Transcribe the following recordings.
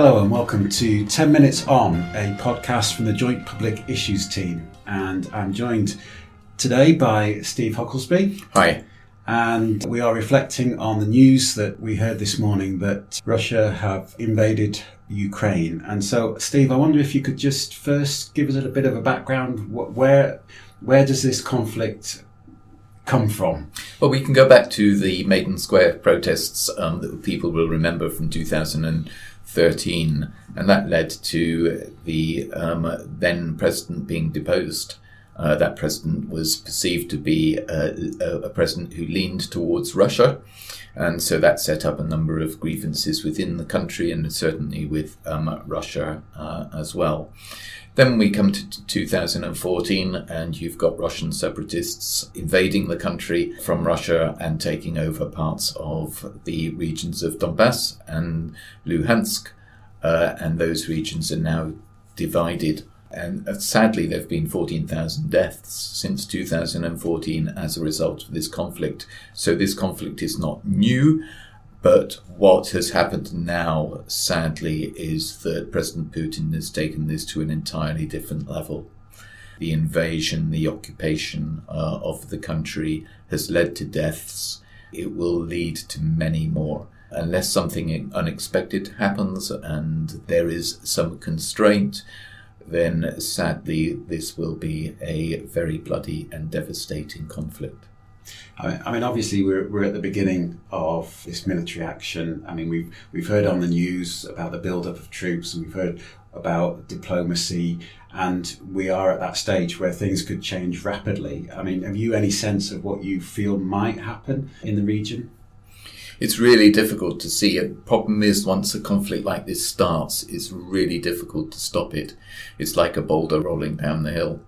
Hello and welcome to 10 Minutes On, a podcast from the Joint Public Issues team. And I'm joined today by Steve Hucklesby. Hi. And we are reflecting on the news that we heard this morning that Russia have invaded Ukraine. And so, Steve, I wonder if you could just first give us a bit of a background. Where, where does this conflict come from? Well, we can go back to the Maidan Square protests um, that people will remember from 2000. and that led to the um, then president being deposed. Uh, that president was perceived to be a, a, president who leaned towards Russia, and so that set up a number of grievances within the country and certainly with um, Russia uh, as well. Then we come to 2014, and you've got Russian separatists invading the country from Russia and taking over parts of the regions of Donbass and Luhansk. Uh, and those regions are now divided. And uh, sadly, there have been 14,000 deaths since 2014 as a result of this conflict. So, this conflict is not new. But what has happened now, sadly, is that President Putin has taken this to an entirely different level. The invasion, the occupation uh, of the country has led to deaths. It will lead to many more. Unless something unexpected happens and there is some constraint, then sadly, this will be a very bloody and devastating conflict. I mean, obviously, we're, we're at the beginning of this military action. I mean, we've we've heard on the news about the build-up of troops, and we've heard about diplomacy, and we are at that stage where things could change rapidly. I mean, have you any sense of what you feel might happen in the region? It's really difficult to see. The problem is, once a conflict like this starts, it's really difficult to stop it. It's like a boulder rolling down the hill.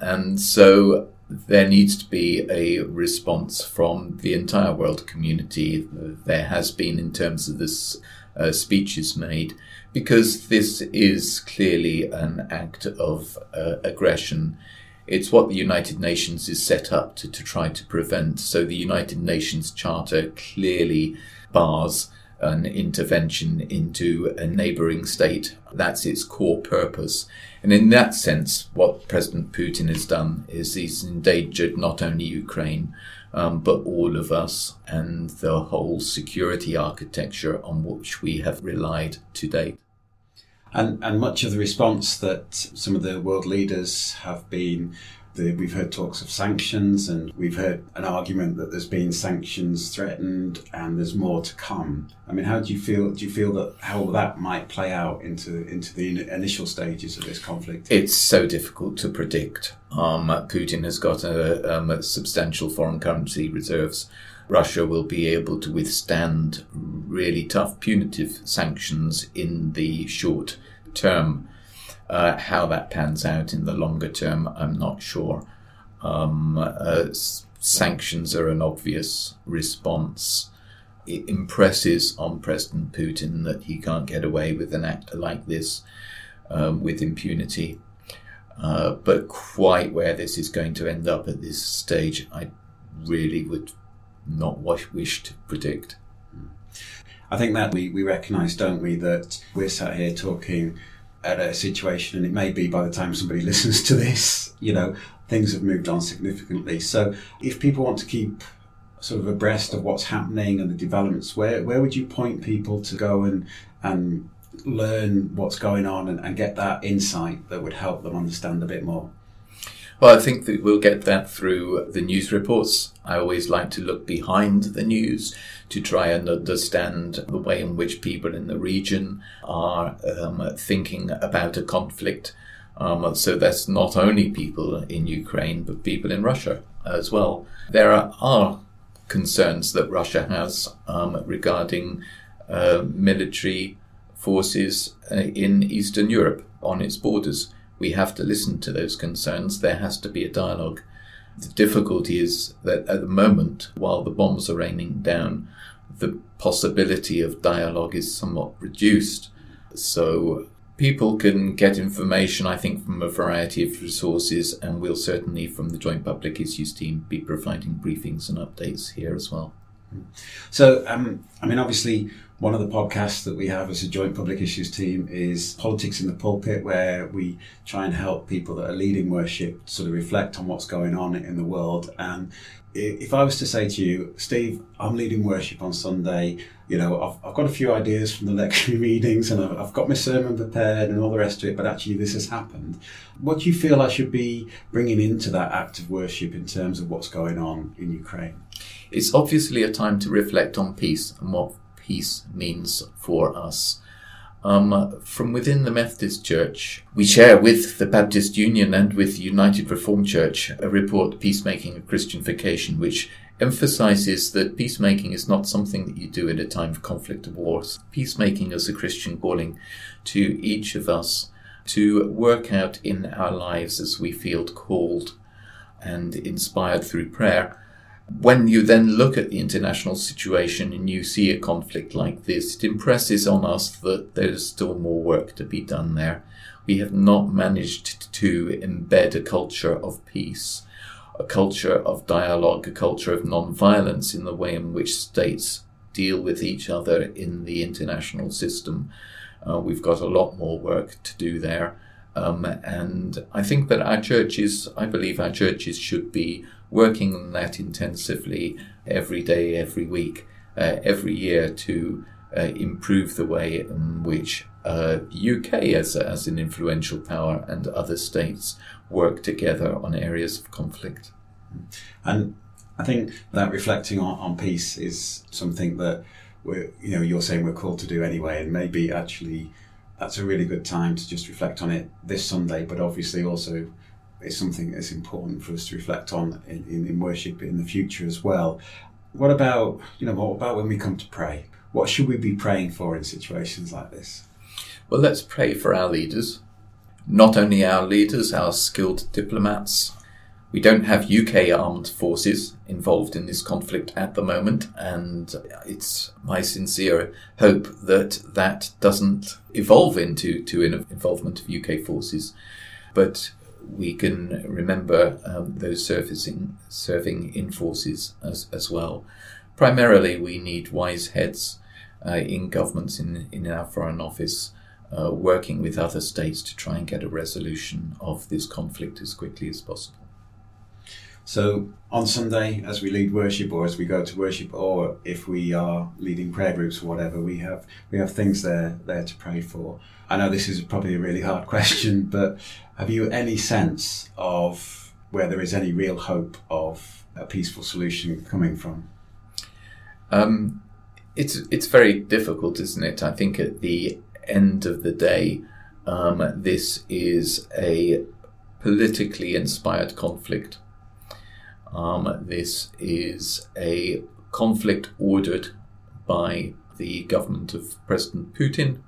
And so there needs to be a response from the entire world community. There has been in terms of this uh, speeches made, because this is clearly an act of uh, aggression. It's what the United Nations is set up to, to try to prevent. So the United Nations Charter clearly bars an intervention into a neighboring state. That's its core purpose. And in that sense, what President Putin has done is he's endangered not only Ukraine, um, but all of us and the whole security architecture on which we have relied to date. And, and much of the response that some of the world leaders have been the, we've heard talks of sanctions, and we've heard an argument that there's been sanctions threatened, and there's more to come. I mean, how do you feel? Do you feel that how that might play out into into the initial stages of this conflict? It's so difficult to predict. Um, Putin has got a, um, a substantial foreign currency reserves. Russia will be able to withstand really tough punitive sanctions in the short term. Uh, how that pans out in the longer term, I'm not sure. Um, uh, sanctions are an obvious response. It impresses on President Putin that he can't get away with an act like this um, with impunity. Uh, but quite where this is going to end up at this stage, I really would not wish, to predict. I think that we, we recognise, don't we, that we're sat here talking at a situation, and it may be by the time somebody listens to this, you know, things have moved on significantly. So, if people want to keep sort of abreast of what's happening and the developments, where where would you point people to go and and learn what's going on and, and get that insight that would help them understand a bit more? Well, I think that we'll get that through the news reports. I always like to look behind the news to try and understand the way in which people in the region are um, thinking about a conflict. Um, so that's not only people in Ukraine, but people in Russia as well. There are, concerns that Russia has um, regarding uh, military forces uh, in Eastern Europe on its borders we have to listen to those concerns. There has to be a dialogue. The difficulty is that at the moment, while the bombs are raining down, the possibility of dialogue is somewhat reduced. So people can get information, I think, from a variety of resources, and we'll certainly, from the Joint Public Issues team, be providing briefings and updates here as well. So, um, I mean, obviously, One of the podcasts that we have as a joint public issues team is Politics in the Pulpit, where we try and help people that are leading worship sort of reflect on what's going on in the world. And if I was to say to you, Steve, I'm leading worship on Sunday, you know, I've, I've got a few ideas from the lectionary readings and I've, I've got my sermon prepared and all the rest of it, but actually this has happened. What do you feel I should be bringing into that act of worship in terms of what's going on in Ukraine? It's obviously a time to reflect on peace and what peace means for us. Um, from within the Methodist Church, we share with the Baptist Union and with the United Reformed Church a report, Peacemaking and Christian Vocation, which emphasizes that peacemaking is not something that you do at a time of conflict or wars. Peacemaking is a Christian calling to each of us to work out in our lives as we feel called and inspired through prayer when you then look at the international situation and you see a conflict like this, it impresses on us that there's still more work to be done there. We have not managed to embed a culture of peace, a culture of dialogue, a culture of non-violence in the way in which states deal with each other in the international system. Uh, we've got a lot more work to do there. Um, and I think that our churches, I believe our churches should be working on that intensively every day, every week, uh, every year to uh, improve the way in which uh, UK as, as an influential power and other states work together on areas of conflict. And I think that reflecting on, on peace is something that we're, you know, you're saying we're called to do anyway, and maybe actually that's a really good time to just reflect on it this Sunday, but obviously also it's something that's important for us to reflect on in, in, in, worship in the future as well. What about, you know, what about when we come to pray? What should we be praying for in situations like this? Well, let's pray for our leaders. Not only our leaders, our skilled diplomats. We don't have UK armed forces involved in this conflict at the moment, and it's my sincere hope that that doesn't evolve into to involvement of UK forces. But we can remember um, those servicing, serving in forces as, as well. Primarily, we need wise heads uh, in governments, in, in our Foreign Office, uh, working with other states to try and get a resolution of this conflict as quickly as possible. So on Sunday, as we lead worship, or as we go to worship, or if we are leading prayer groups or whatever, we have we have things there there to pray for. I know this is probably a really hard question, but have you any sense of where there is any real hope of a peaceful solution coming from? Um, it's it's very difficult, isn't it? I think at the end of the day, um, this is a politically inspired conflict um, this is a conflict ordered by the government of President Putin,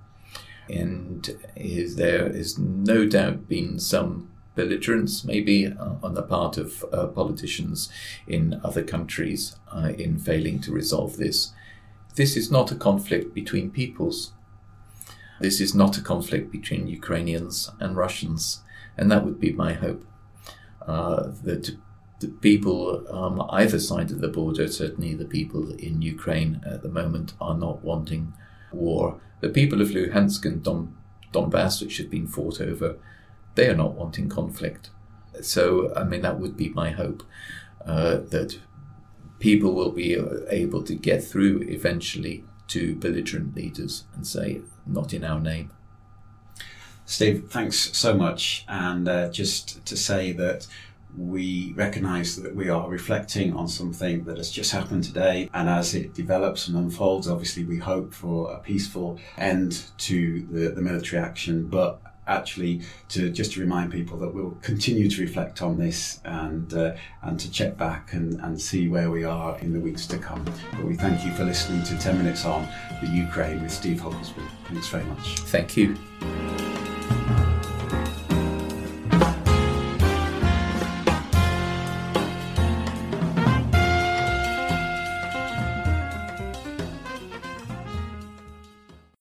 and is, there is no doubt been some belligerence, maybe uh, on the part of uh, politicians in other countries uh, in failing to resolve this. This is not a conflict between peoples. This is not a conflict between Ukrainians and Russians, and that would be my hope. Uh, that the people um, either side of the border, certainly the people in Ukraine at the moment, are not wanting war. The people of Luhansk and Don- Donbass, which have been fought over, they are not wanting conflict. So, I mean, that would be my hope uh, that people will be able to get through eventually to belligerent leaders and say, not in our name. Steve, thanks so much. And uh, just to say that we recognize that we are reflecting on something that has just happened today. And as it develops and unfolds, obviously, we hope for a peaceful end to the, the military action. But actually to just to remind people that we'll continue to reflect on this and uh, and to check back and, and see where we are in the weeks to come. But we thank you for listening to 10 Minutes on the Ukraine with Steve Hucklesby. Thanks very much. Thank you.